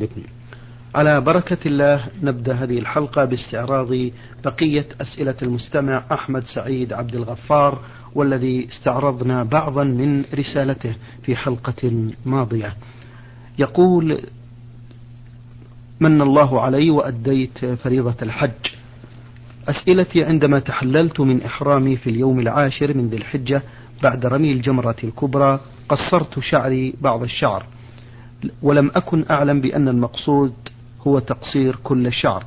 بكم على بركة الله نبدأ هذه الحلقة باستعراض بقية أسئلة المستمع أحمد سعيد عبد الغفار والذي استعرضنا بعضا من رسالته في حلقة ماضية. يقول من الله علي وأديت فريضة الحج. أسئلتي عندما تحللت من إحرامي في اليوم العاشر من ذي الحجة بعد رمي الجمرة الكبرى قصرت شعري بعض الشعر. ولم أكن أعلم بأن المقصود هو تقصير كل الشعر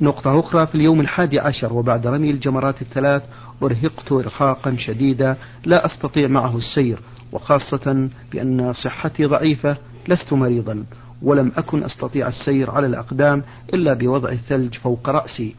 نقطة أخرى في اليوم الحادي عشر وبعد رمي الجمرات الثلاث أرهقت إرهاقا شديدا لا أستطيع معه السير وخاصة بأن صحتي ضعيفة لست مريضا ولم أكن أستطيع السير على الأقدام إلا بوضع الثلج فوق رأسي.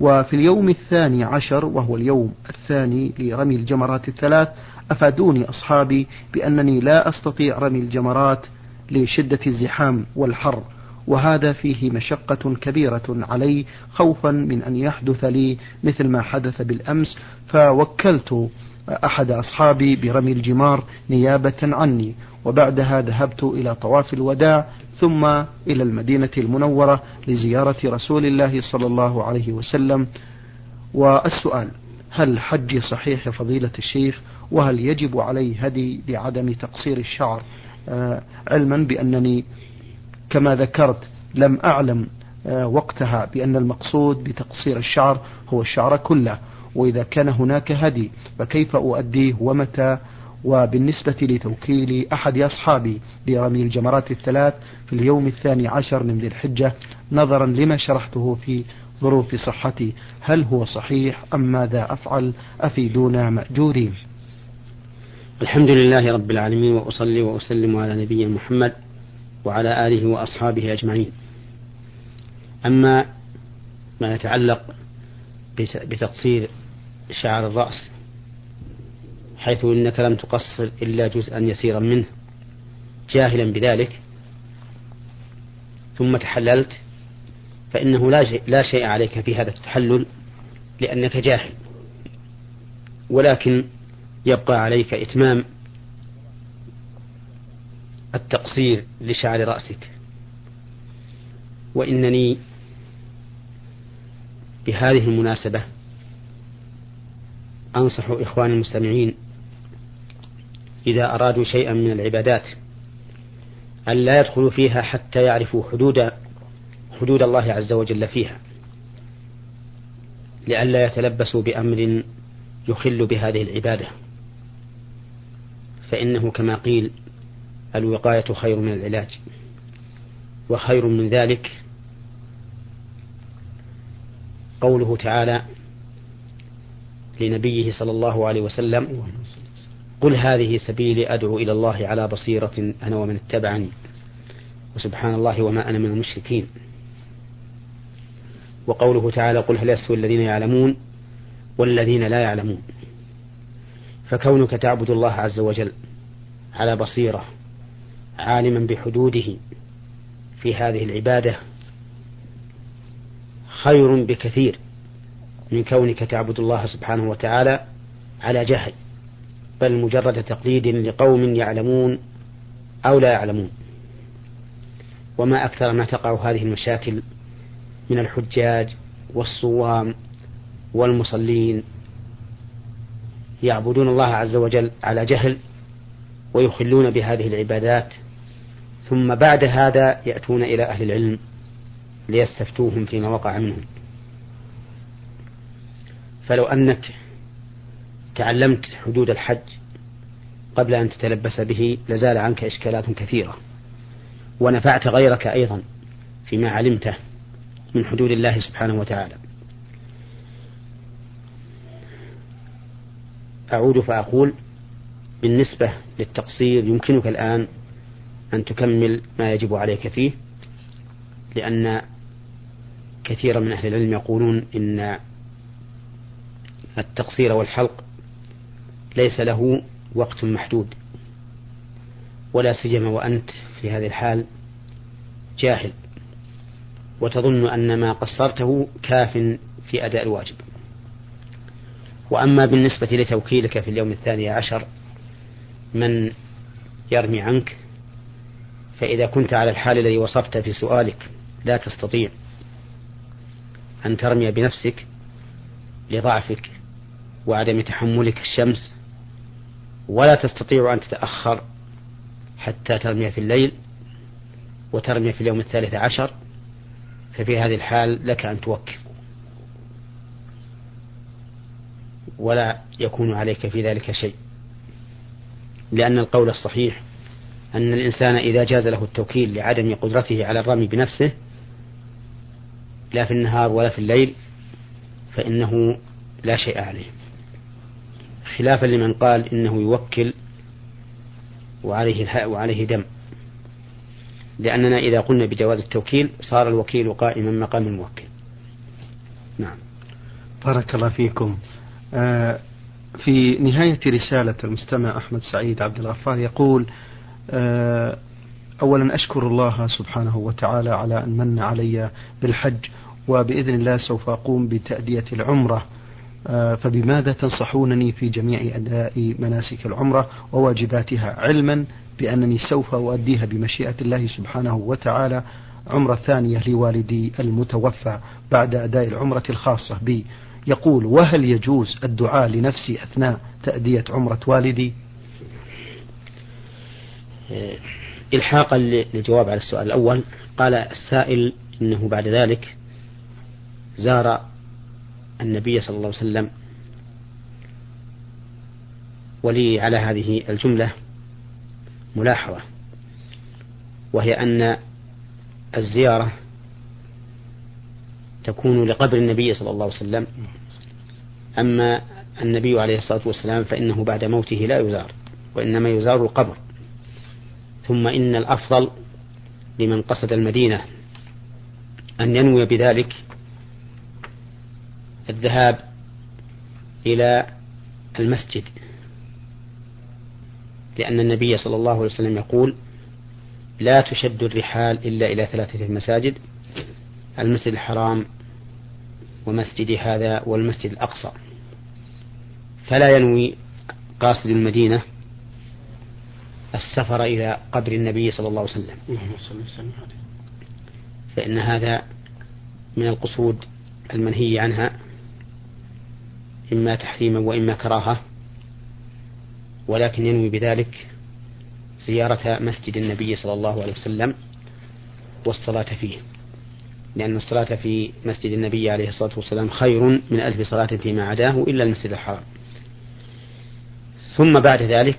وفي اليوم الثاني عشر وهو اليوم الثاني لرمي الجمرات الثلاث أفادوني أصحابي بأنني لا أستطيع رمي الجمرات لشدة الزحام والحر وهذا فيه مشقة كبيرة علي خوفا من أن يحدث لي مثل ما حدث بالأمس فوكلت أحد أصحابي برمي الجمار نيابة عني وبعدها ذهبت إلى طواف الوداع ثم إلى المدينة المنورة لزيارة رسول الله صلى الله عليه وسلم. والسؤال هل حجي صحيح فضيلة الشيخ؟ وهل يجب علي هدي لعدم تقصير الشعر؟ علما بأنني كما ذكرت لم أعلم آه، وقتها بأن المقصود بتقصير الشعر هو الشعر كله وإذا كان هناك هدي فكيف أؤديه ومتى؟ وبالنسبة لتوكيل أحد أصحابي لرمي الجمرات الثلاث في اليوم الثاني عشر من ذي الحجة نظرا لما شرحته في ظروف صحتي هل هو صحيح أم ماذا أفعل أفيدونا مأجورين؟ الحمد لله رب العالمين وأصلي وأسلم على نبينا محمد وعلى آله وأصحابه أجمعين. أما ما يتعلق بتقصير شعر الرأس حيث إنك لم تقصر إلا جزءا يسيرا منه جاهلا بذلك ثم تحللت فإنه لا شيء, لا شيء عليك في هذا التحلل لأنك جاهل. ولكن يبقى عليك إتمام التقصير لشعر رأسك. وإنني بهذه المناسبة أنصح إخواني المستمعين إذا أرادوا شيئا من العبادات أن لا يدخلوا فيها حتى يعرفوا حدود حدود الله عز وجل فيها لئلا يتلبسوا بأمر يخل بهذه العبادة. فإنه كما قيل الوقاية خير من العلاج وخير من ذلك قوله تعالى لنبيه صلى الله عليه وسلم قل هذه سبيلي أدعو إلى الله على بصيرة أنا ومن اتبعني وسبحان الله وما أنا من المشركين وقوله تعالى قل هل يستوي الذين يعلمون والذين لا يعلمون فكونك تعبد الله عز وجل على بصيرة عالما بحدوده في هذه العبادة خير بكثير من كونك تعبد الله سبحانه وتعالى على جهل بل مجرد تقليد لقوم يعلمون أو لا يعلمون. وما أكثر ما تقع هذه المشاكل من الحجاج والصوام والمصلين يعبدون الله عز وجل على جهل ويخلون بهذه العبادات ثم بعد هذا يأتون إلى أهل العلم ليستفتوهم فيما وقع منهم. فلو أنك تعلمت حدود الحج قبل أن تتلبس به لزال عنك إشكالات كثيرة ونفعت غيرك أيضا فيما علمته من حدود الله سبحانه وتعالى. أعود فأقول بالنسبة للتقصير يمكنك الآن أن تكمل ما يجب عليك فيه لأن كثيرا من أهل العلم يقولون إن التقصير والحلق ليس له وقت محدود ولا سيما وأنت في هذه الحال جاهل وتظن أن ما قصرته كاف في أداء الواجب. وأما بالنسبة لتوكيلك في اليوم الثاني عشر من يرمي عنك فإذا كنت على الحال الذي وصفت في سؤالك لا تستطيع أن ترمي بنفسك لضعفك وعدم تحملك الشمس ولا تستطيع أن تتأخر حتى ترمي في الليل وترمي في اليوم الثالث عشر ففي هذه الحال لك أن توكل. ولا يكون عليك في ذلك شيء. لأن القول الصحيح أن الإنسان إذا جاز له التوكيل لعدم قدرته على الرمي بنفسه لا في النهار ولا في الليل فإنه لا شيء عليه. خلافا لمن قال إنه يوكل وعليه وعليه دم. لأننا إذا قلنا بجواز التوكيل صار الوكيل قائما مقام الموكل. نعم. بارك الله فيكم. في نهاية رسالة المستمع أحمد سعيد عبد الغفار يقول آه أولا أشكر الله سبحانه وتعالى على أن من علي بالحج وبإذن الله سوف أقوم بتأدية العمرة. آه، فبماذا تنصحونني في جميع أداء مناسك العمرة وواجباتها علما بأنني سوف أؤديها بمشيئة الله سبحانه وتعالى؟ عمرة ثانية لوالدي المتوفى بعد أداء العمرة الخاصة بي. يقول وهل يجوز الدعاء لنفسي أثناء تأدية عمرة والدي؟ آه، إلحاقا للجواب على السؤال الأول قال السائل إنه بعد ذلك زار النبي صلى الله عليه وسلم ولي على هذه الجملة ملاحظة وهي أن الزيارة تكون لقبر النبي صلى الله عليه وسلم. أما النبي عليه الصلاة والسلام فإنه بعد موته لا يزار وإنما يزار القبر. ثم إن الأفضل لمن قصد المدينة أن ينوي بذلك الذهاب إلى المسجد لأن النبي صلى الله عليه وسلم يقول لا تشد الرحال إلا إلى ثلاثة مساجد. المسجد الحرام ومسجد هذا والمسجد الأقصى. فلا ينوي قاصد المدينة السفر إلى قبر النبي صلى الله عليه وسلم. فإن هذا من القصود المنهي عنها إما تحريما وإما كراهة ولكن ينوي بذلك زيارة مسجد النبي صلى الله عليه وسلم والصلاة فيه. لأن الصلاة في مسجد النبي عليه الصلاة والسلام خير من ألف صلاة فيما عداه إلا المسجد الحرام. ثم بعد ذلك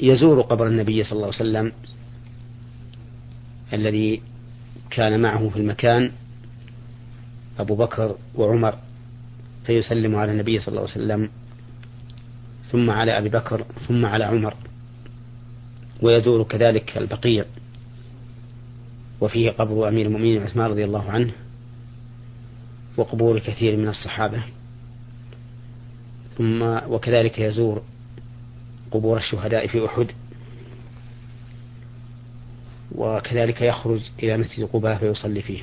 يزور قبر النبي صلى الله عليه وسلم الذي كان معه في المكان أبو بكر وعمر فيسلم على النبي صلى الله عليه وسلم ثم على أبي بكر ثم على عمر ويزور كذلك البقيع. وفيه قبر أمير المؤمنين عثمان رضي الله عنه وقبور كثير من الصحابة. ثم وكذلك يزور قبور الشهداء في أحد. وكذلك يخرج إلى مسجد قباء فيصلي فيه.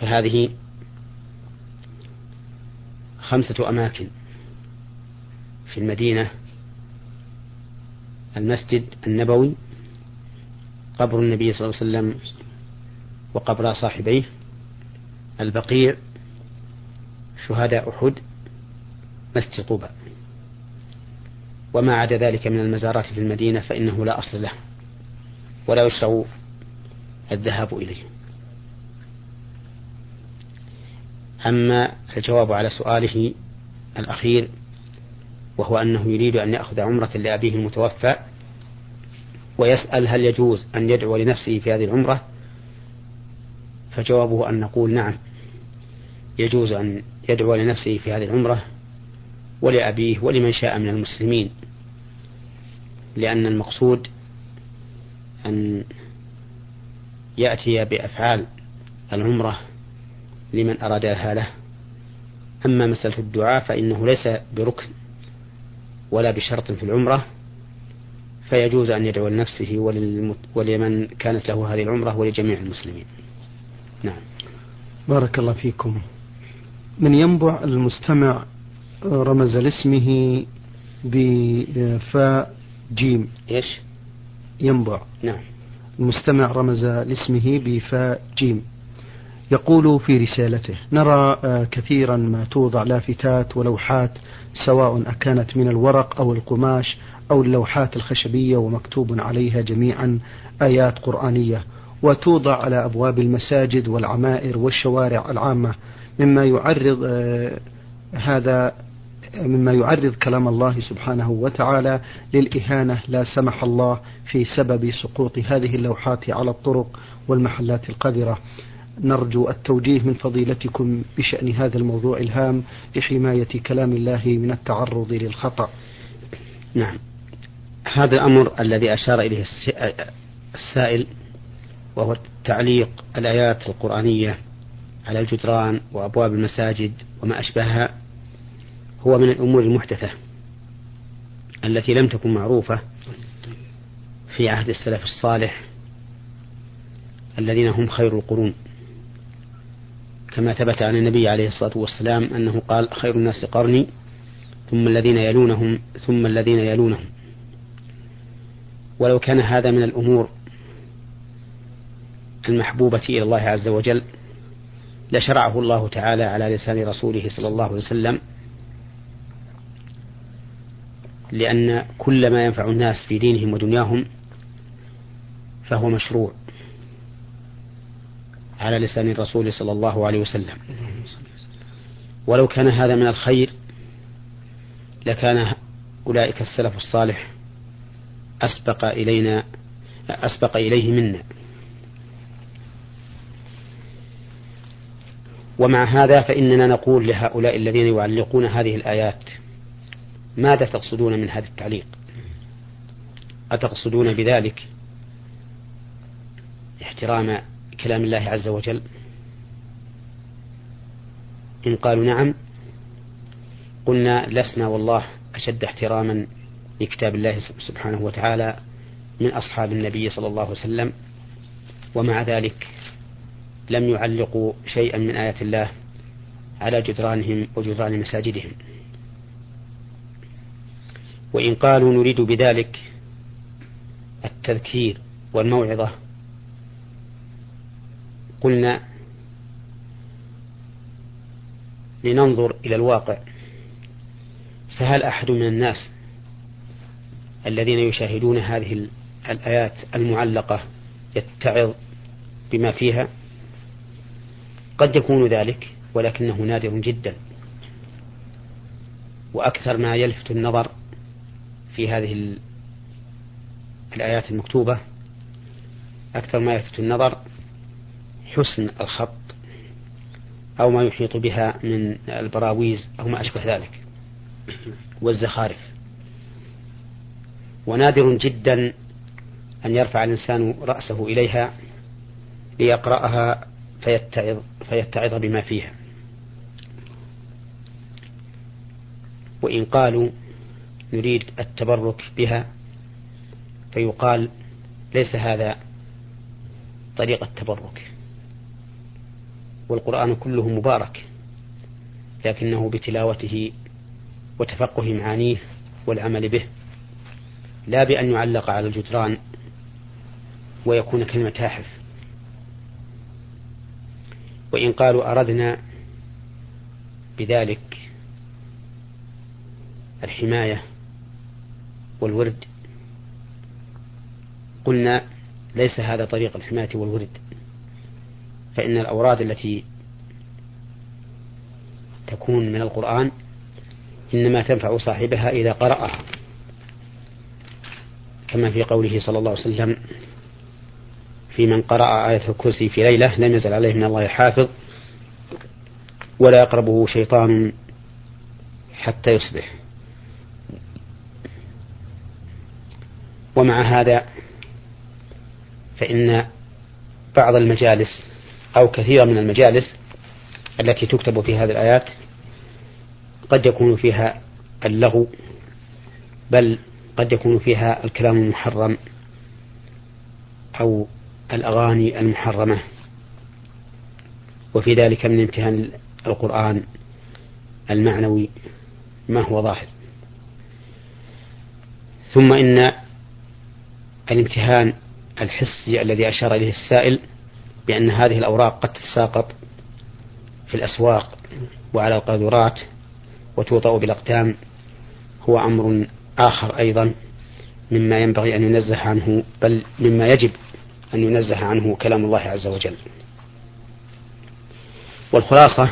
فهذه خمسة أماكن في المدينة. المسجد النبوي قبر النبي صلى الله عليه وسلم وقبر صاحبيه البقيع شهداء أحد مسجد قباء وما عدا ذلك من المزارات في المدينة فإنه لا أصل له ولا يشرع الذهاب إليه. أما الجواب على سؤاله الأخير وهو أنه يريد أن يأخذ عمرة لأبيه المتوفى ويسأل هل يجوز أن يدعو لنفسه في هذه العمرة؟ فجوابه أن نقول نعم. يجوز أن يدعو لنفسه في هذه العمرة ولأبيه ولمن شاء من المسلمين لأن المقصود أن يأتي بأفعال العمرة لمن أرادها له. أما مسألة الدعاء فإنه ليس بركن ولا بشرط في العمرة فيجوز أن يدعو لنفسه ولمن كانت له هذه العمرة ولجميع المسلمين. نعم. بارك الله فيكم. من ينبع المستمع رمز لاسمه بفاء جيم. إيش؟ ينبع. نعم. المستمع رمز لاسمه بفاء جيم. يقول في رسالته نرى آه، كثيرا ما توضع لافتات ولوحات سواء أكانت من الورق أو القماش أو اللوحات الخشبية ومكتوب عليها جميعا آيات قرآنية وتوضع على أبواب المساجد والعمائر والشوارع العامة مما يعرض آه، هذا مما يعرض كلام الله سبحانه وتعالى للإهانة لا سمح الله في سبب سقوط هذه اللوحات على الطرق والمحلات القذرة. نرجو التوجيه من فضيلتكم بشأن هذا الموضوع الهام لحماية كلام الله من التعرض للخطأ. نعم. هذا الأمر الذي أشار إليه السائل وهو تعليق الآيات القرآنية على الجدران وأبواب المساجد وما أشبهها هو من الأمور المحدثة التي لم تكن معروفة في عهد السلف الصالح الذين هم خير القرون. كما ثبت عن النبي عليه الصلاة والسلام أنه قال خير الناس قرني ثم الذين يلونهم ثم الذين يلونهم. ولو كان هذا من الأمور المحبوبة إلى الله عز وجل لشرعه الله تعالى على لسان رسوله صلى الله عليه وسلم لأن كل ما ينفع الناس في دينهم ودنياهم فهو مشروع. على لسان الرسول صلى الله عليه وسلم. ولو كان هذا من الخير لكان أولئك السلف الصالح أسبق إلينا أسبق إليه منا. ومع هذا فإننا نقول لهؤلاء الذين يعلقون هذه الآيات ماذا تقصدون من هذا التعليق؟ أتقصدون بذلك احترام كلام الله عز وجل؟ إن قالوا نعم قلنا لسنا والله أشد احتراما لكتاب الله سبحانه وتعالى من أصحاب النبي صلى الله عليه وسلم ومع ذلك لم يعلقوا شيئا من آيات الله على جدرانهم وجدران مساجدهم. وإن قالوا نريد بذلك التذكير والموعظة قلنا لننظر إلى الواقع. فهل أحد من الناس الذين يشاهدون هذه الآيات المعلقة يتعظ بما فيها؟ قد يكون ذلك ولكنه نادر جدا. وأكثر ما يلفت النظر في هذه الآيات المكتوبة أكثر ما يلفت النظر حسن الخط أو ما يحيط بها من البراويز أو ما أشبه ذلك والزخارف. ونادر جدا أن يرفع الإنسان رأسه إليها ليقرأها فيتعظ, فيتعظ بما فيها. وإن قالوا نريد التبرك بها فيقال ليس هذا طريق التبرك. والقرآن كله مبارك لكنه بتلاوته وتفقه معانيه والعمل به لا بأن يعلق على الجدران ويكون كالمتاحف وإن قالوا أردنا بذلك الحماية والورد قلنا ليس هذا طريق الحماية والورد. فإن الأوراد التي تكون من القرآن إنما تنفع صاحبها إذا قرأها. كما في قوله صلى الله عليه وسلم في من قرأ آية الكرسي في ليلة لم يزل عليه من الله حافظ ولا يقربه شيطان حتى يصبح. ومع هذا فإن بعض المجالس أو كثيرا من المجالس التي تكتب في هذه الآيات قد يكون فيها اللغو بل قد يكون فيها الكلام المحرم أو الأغاني المحرمة. وفي ذلك من امتهان القرآن المعنوي ما هو ظاهر. ثم إن الامتهان الحسي الذي أشار إليه السائل بأن هذه الأوراق قد تتساقط في الأسواق وعلى القاذورات وتوطأ بالأقدام هو أمر آخر أيضا مما ينبغي أن ينزه عنه بل مما يجب أن ينزه عنه كلام الله عز وجل. والخلاصة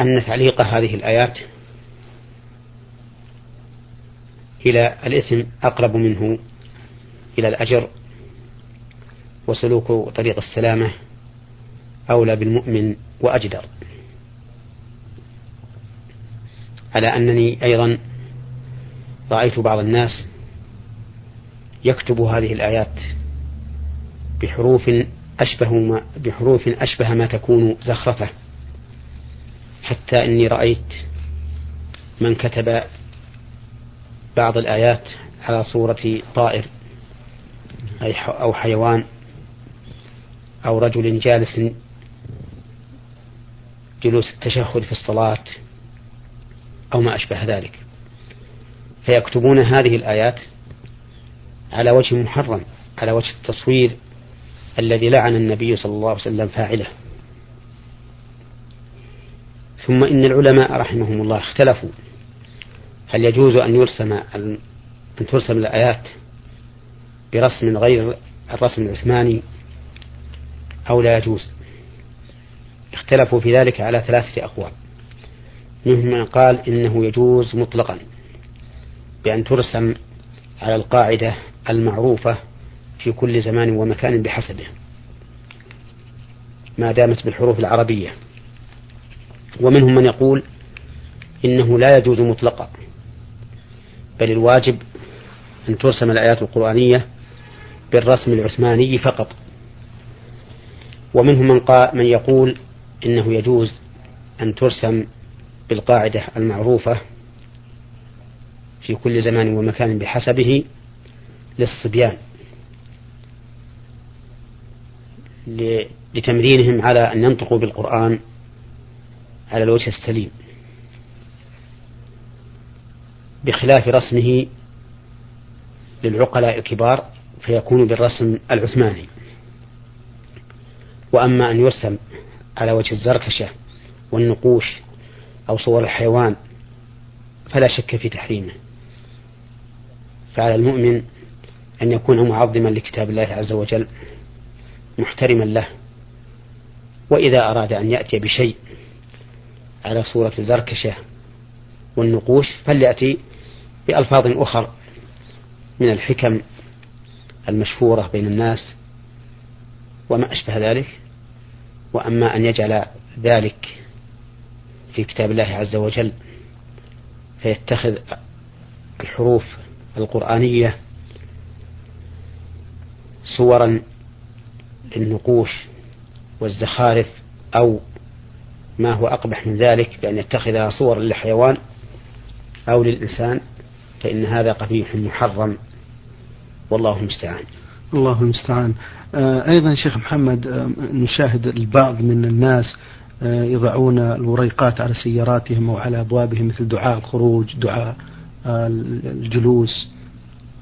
أن تعليق هذه الآيات إلى الإثم أقرب منه إلى الأجر وسلوك طريق السلامة أولى بالمؤمن وأجدر. على أنني أيضا رأيت بعض الناس يكتب هذه الآيات بحروف أشبه ما بحروف أشبه ما تكون زخرفة. حتى إني رأيت من كتب بعض الآيات على صورة طائر أو حيوان أو رجل جالس جلوس التشهد في الصلاة أو ما أشبه ذلك. فيكتبون هذه الآيات على وجه محرم على وجه التصوير الذي لعن النبي صلى الله عليه وسلم فاعله. ثم إن العلماء رحمهم الله اختلفوا. هل يجوز أن يرسم أن ترسم الآيات برسم غير الرسم العثماني؟ أو لا يجوز. اختلفوا في ذلك على ثلاثة أقوال. منهم من قال إنه يجوز مطلقا بأن ترسم على القاعدة المعروفة في كل زمان ومكان بحسبه. ما دامت بالحروف العربية. ومنهم من يقول إنه لا يجوز مطلقا. بل الواجب أن ترسم الآيات القرآنية بالرسم العثماني فقط. ومنهم من, قال من يقول إنه يجوز أن ترسم بالقاعدة المعروفة في كل زمان ومكان بحسبه للصبيان لتمرينهم على أن ينطقوا بالقرآن على الوجه السليم بخلاف رسمه للعقلاء الكبار فيكون بالرسم العثماني. وأما أن يرسم على وجه الزركشة والنقوش أو صور الحيوان فلا شك في تحريمه. فعلى المؤمن أن يكون معظما لكتاب الله عز وجل محترما له وإذا أراد أن يأتي بشيء على صورة الزركشة والنقوش فليأتي بألفاظ أخر من الحكم المشهورة بين الناس وما أشبه ذلك. وأما أن يجعل ذلك في كتاب الله عز وجل فيتخذ الحروف القرآنية صورا للنقوش والزخارف أو ما هو أقبح من ذلك بأن يتخذها صورا للحيوان أو للإنسان فإن هذا قبيح محرم. والله المستعان. الله المستعان. آه، أيضا شيخ محمد آه، نشاهد البعض من الناس آه، يضعون الوريقات على سياراتهم أو على أبوابهم مثل دعاء الخروج دعاء الجلوس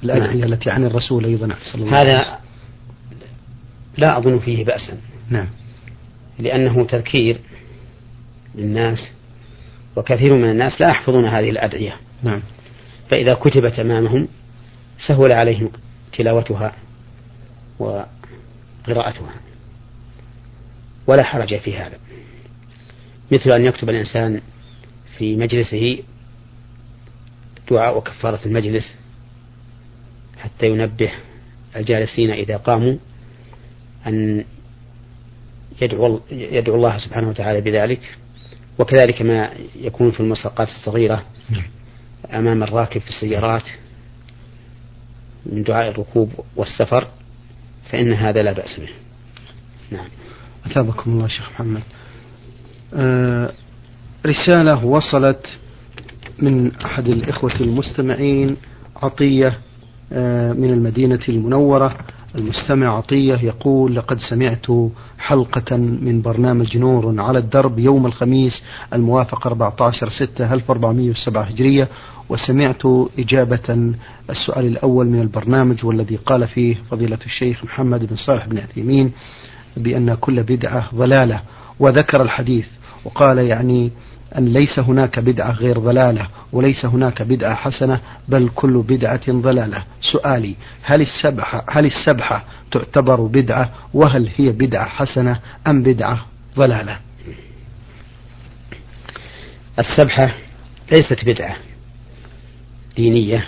الأدعية نعم. التي عن الرسول أيضا صلى الله عليه وسلم. هذا لا أظن فيه بأسا نعم. لأنه تذكير للناس وكثير من الناس لا يحفظون هذه الأدعية. نعم. فإذا كتبت أمامهم سهل عليهم تلاوتها. وقراءتها. ولا حرج في هذا. مثل أن يكتب الإنسان في مجلسه دعاء كفارة المجلس حتى ينبه الجالسين إذا قاموا أن يدعو, يدعو الله سبحانه وتعالى بذلك. وكذلك ما يكون في المساقات الصغيرة. أمام الراكب في السيارات من دعاء الركوب والسفر. فإن هذا لا بأس به. نعم. أثابكم الله شيخ محمد. آه رسالة وصلت من أحد الإخوة المستمعين عطية آه من المدينة المنورة. المستمع عطية يقول لقد سمعت حلقة من برنامج نور على الدرب يوم الخميس الموافق 14 6 1407 هجرية وسمعت إجابة السؤال الأول من البرنامج والذي قال فيه فضيلة الشيخ محمد بن صالح بن عثيمين بأن كل بدعة ضلالة. وذكر الحديث وقال يعني أن ليس هناك بدعة غير ضلالة وليس هناك بدعة حسنة بل كل بدعة ضلالة. سؤالي هل السبحة هل السبحة تعتبر بدعة؟ وهل هي بدعة حسنة أم بدعة ضلالة؟ السبحة ليست بدعة دينية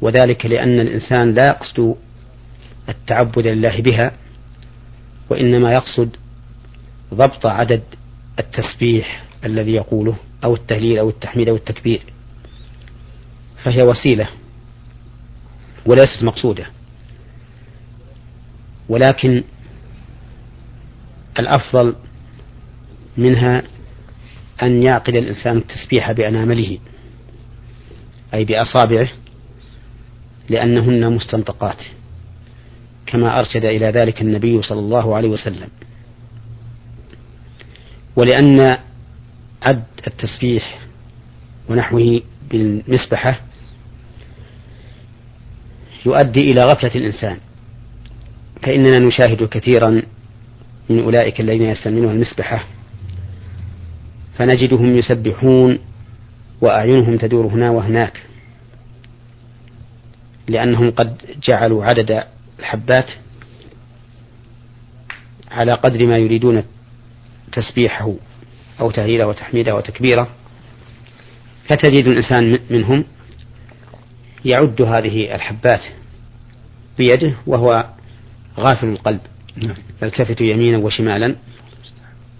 وذلك لأن الإنسان لا يقصد التعبد لله بها وإنما يقصد ضبط عدد التسبيح الذي يقوله أو التهليل أو التحميد أو التكبير. فهي وسيلة وليست مقصودة. ولكن الأفضل منها أن يعقد الإنسان التسبيح بأنامله أي بأصابعه لأنهن مستنطقات كما أرشد إلى ذلك النبي صلى الله عليه وسلم. ولأن عد التسبيح ونحوه بالمسبحة يؤدي إلى غفلة الإنسان فإننا نشاهد كثيرا من أولئك الذين يستعملون المسبحة فنجدهم يسبحون وأعينهم تدور هنا وهناك لأنهم قد جعلوا عدد الحبات على قدر ما يريدون تسبيحه أو تهليله وتحميده وتكبيره فتجد الإنسان منهم يعد هذه الحبات بيده وهو غافل القلب نعم. يلتفت يمينا وشمالا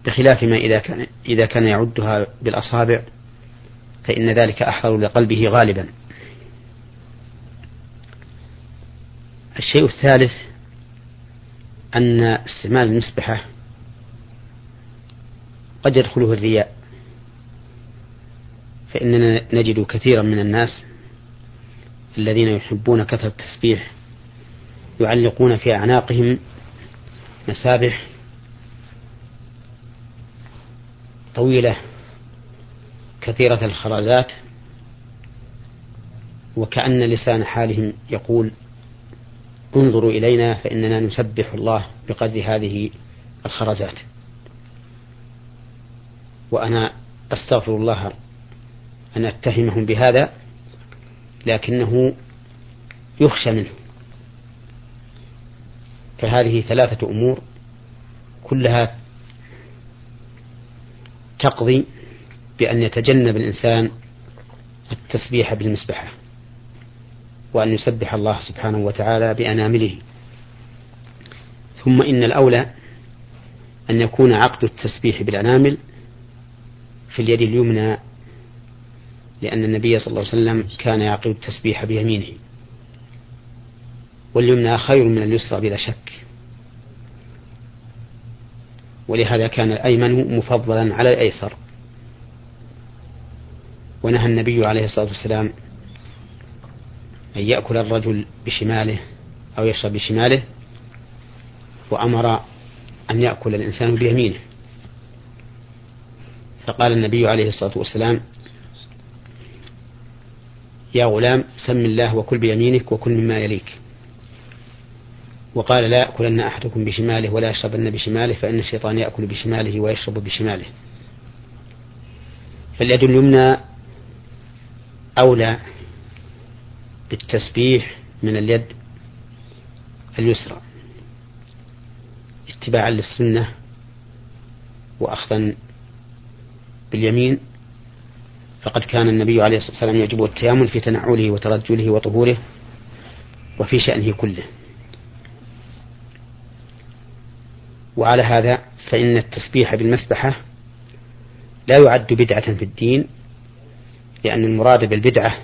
بخلاف ما إذا كان إذا كان يعدها بالأصابع فإن ذلك أحضر لقلبه غالبا الشيء الثالث أن استعمال المسبحة قد يدخله الرياء. فإننا نجد كثيرا من الناس الذين يحبون كثرة التسبيح يعلقون في أعناقهم مسابح طويلة كثيرة الخرزات وكأن لسان حالهم يقول انظروا إلينا فإننا نسبح الله بقدر هذه الخرزات وأنا أستغفر الله أن أتهمهم بهذا لكنه يخشى منه. فهذه ثلاثة أمور كلها تقضي بأن يتجنب الإنسان التسبيح بالمسبحة وأن يسبح الله سبحانه وتعالى بأنامله. ثم إن الأولى أن يكون عقد التسبيح بالأنامل في اليد اليمنى لأن النبي صلى الله عليه وسلم كان يعقد التسبيح بيمينه. واليمنى خير من اليسرى بلا شك. ولهذا كان الأيمن مفضلا على الأيسر. ونهى النبي عليه الصلاة والسلام أن يأكل الرجل بشماله أو يشرب بشماله وأمر أن يأكل الإنسان بيمينه. فقال النبي عليه الصلاة والسلام يا غلام سم الله وكل بيمينك وكل مما يليك. وقال لا يأكلن أحدكم بشماله ولا يشربن بشماله فإن الشيطان يأكل بشماله ويشرب بشماله. فاليد اليمنى أولى بالتسبيح من اليد اليسرى اتباعا للسنة وأخذا باليمين فقد كان النبي عليه الصلاة والسلام يجب التيامن في تنعله وترجله وطهوره وفي شأنه كله. وعلى هذا فإن التسبيح بالمسبحة لا يعد بدعة في الدين لأن المراد بالبدعة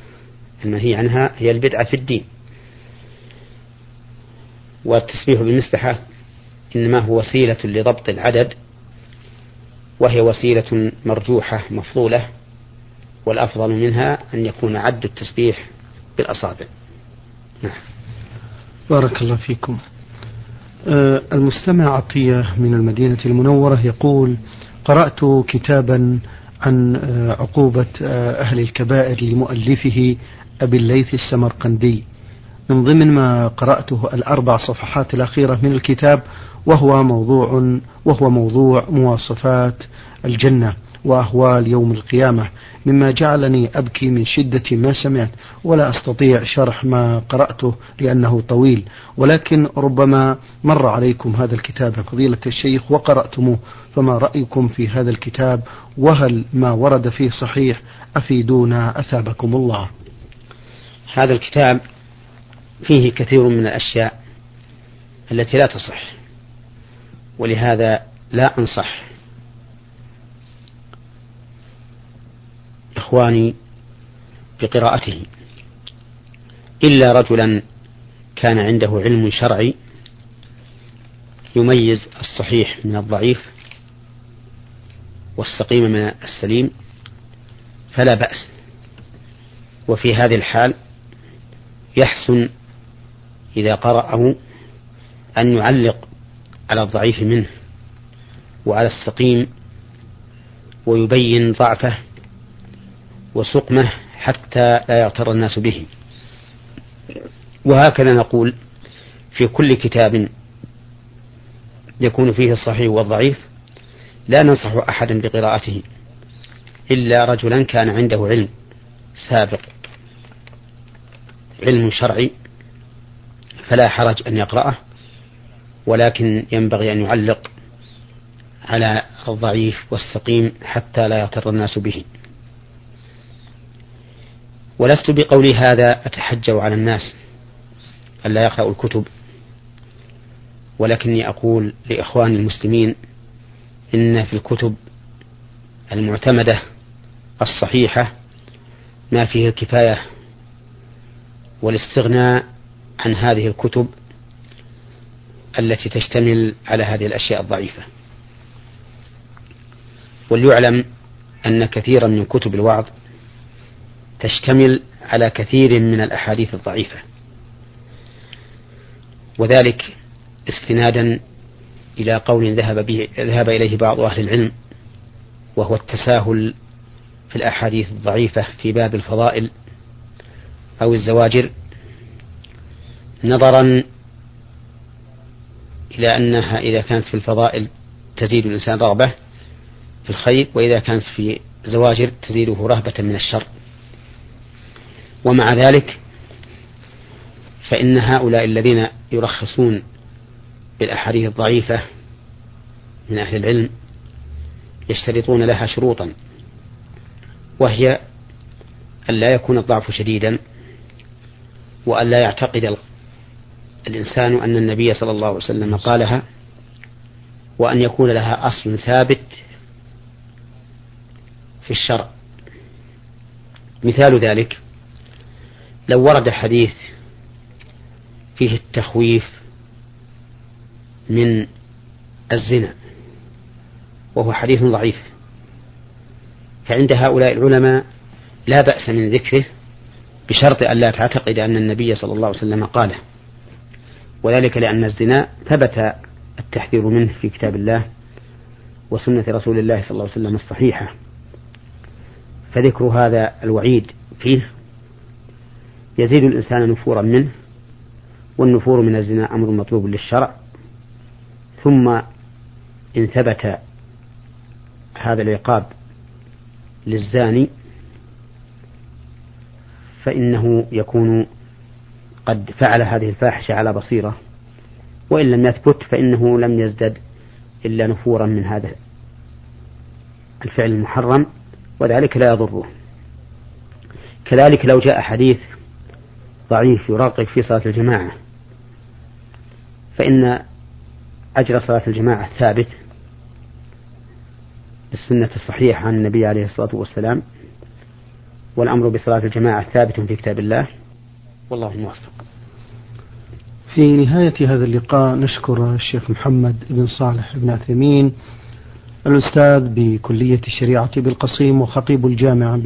المنهي عنها هي البدعة في الدين. والتسبيح بالمسبحة إنما هو وسيلة لضبط العدد وهي وسيلة مرجوحة مفضولة والأفضل منها أن يكون عد التسبيح بالأصابع. نعم. بارك الله فيكم. آه، المستمع عطية من المدينة المنورة يقول قرأت كتابا عن آه، عقوبة آه، أهل الكبائر لمؤلفه أبي الليث السمرقندي. من ضمن ما قرأته الأربع صفحات الأخيرة من الكتاب وهو موضوع وهو موضوع مواصفات الجنة وأهوال يوم القيامة. مما جعلني أبكي من شدة ما سمعت ولا أستطيع شرح ما قرأته لأنه طويل. ولكن ربما مر عليكم هذا الكتاب فضيلة الشيخ وقرأتموه فما رأيكم في هذا الكتاب؟ وهل ما ورد فيه صحيح؟ أفيدونا أثابكم الله. هذا الكتاب فيه كثير من الأشياء التي لا تصح ولهذا لا أنصح. إخواني بقراءته. إلا رجلا كان عنده علم شرعي يميز الصحيح من الضعيف والسقيم من السليم فلا بأس. وفي هذه الحال يحسن إذا قرأه أن يعلق على الضعيف منه وعلى السقيم ويبين ضعفه وسقمه حتى لا يغتر الناس به. وهكذا نقول في كل كتاب يكون فيه الصحيح والضعيف لا ننصح أحدا بقراءته إلا رجلا كان عنده علم سابق علم شرعي فلا حرج أن يقرأه ولكن ينبغي أن يعلق على الضعيف والسقيم حتى لا يغتر الناس به. ولست بقولي هذا أتحجر على الناس ألا يقرأوا الكتب ولكني أقول لإخواني المسلمين إن في الكتب المعتمدة الصحيحة ما فيه الكفاية والاستغناء عن هذه الكتب التي تشتمل على هذه الأشياء الضعيفة. وليعلم أن كثيرا من كتب الوعظ تشتمل على كثير من الأحاديث الضعيفة. وذلك استنادا إلى قول ذهب, به ذهب إليه بعض أهل العلم وهو التساهل في الأحاديث الضعيفة في باب الفضائل أو الزواجر نظرا إلى أنها إذا كانت في الفضائل تزيد الإنسان رغبة في الخير وإذا كانت في زواجر تزيده رهبة من الشر. ومع ذلك فإن هؤلاء الذين يرخصون بالأحاديث الضعيفة من أهل العلم يشترطون لها شروطا وهي أن لا يكون الضعف شديدا وأن لا يعتقد الإنسان أن النبي صلى الله عليه وسلم قالها وأن يكون لها أصل ثابت في الشرع. مثال ذلك لو ورد حديث فيه التخويف من الزنا وهو حديث ضعيف فعند هؤلاء العلماء لا بأس من ذكره بشرط أن لا تعتقد أن النبي صلى الله عليه وسلم قاله. وذلك لأن الزنا ثبت التحذير منه في كتاب الله وسنة رسول الله صلى الله عليه وسلم الصحيحة. فذكر هذا الوعيد فيه يزيد الإنسان نفورا منه والنفور من الزنا أمر مطلوب للشرع. ثم إن ثبت هذا العقاب للزاني فإنه يكون قد فعل هذه الفاحشة على بصيرة وإن لم يثبت فإنه لم يزدد إلا نفورا من هذا الفعل المحرم وذلك لا يضره. كذلك لو جاء حديث ضعيف يراقب في صلاة الجماعة فإن أجر صلاة الجماعة ثابت السنة الصحيحة عن النبي عليه الصلاة والسلام والأمر بصلاة الجماعة ثابت في كتاب الله. والله الموفق في نهاية هذا اللقاء نشكر الشيخ محمد بن صالح بن عثيمين الأستاذ بكلية الشريعة بالقصيم وخطيب الجامعة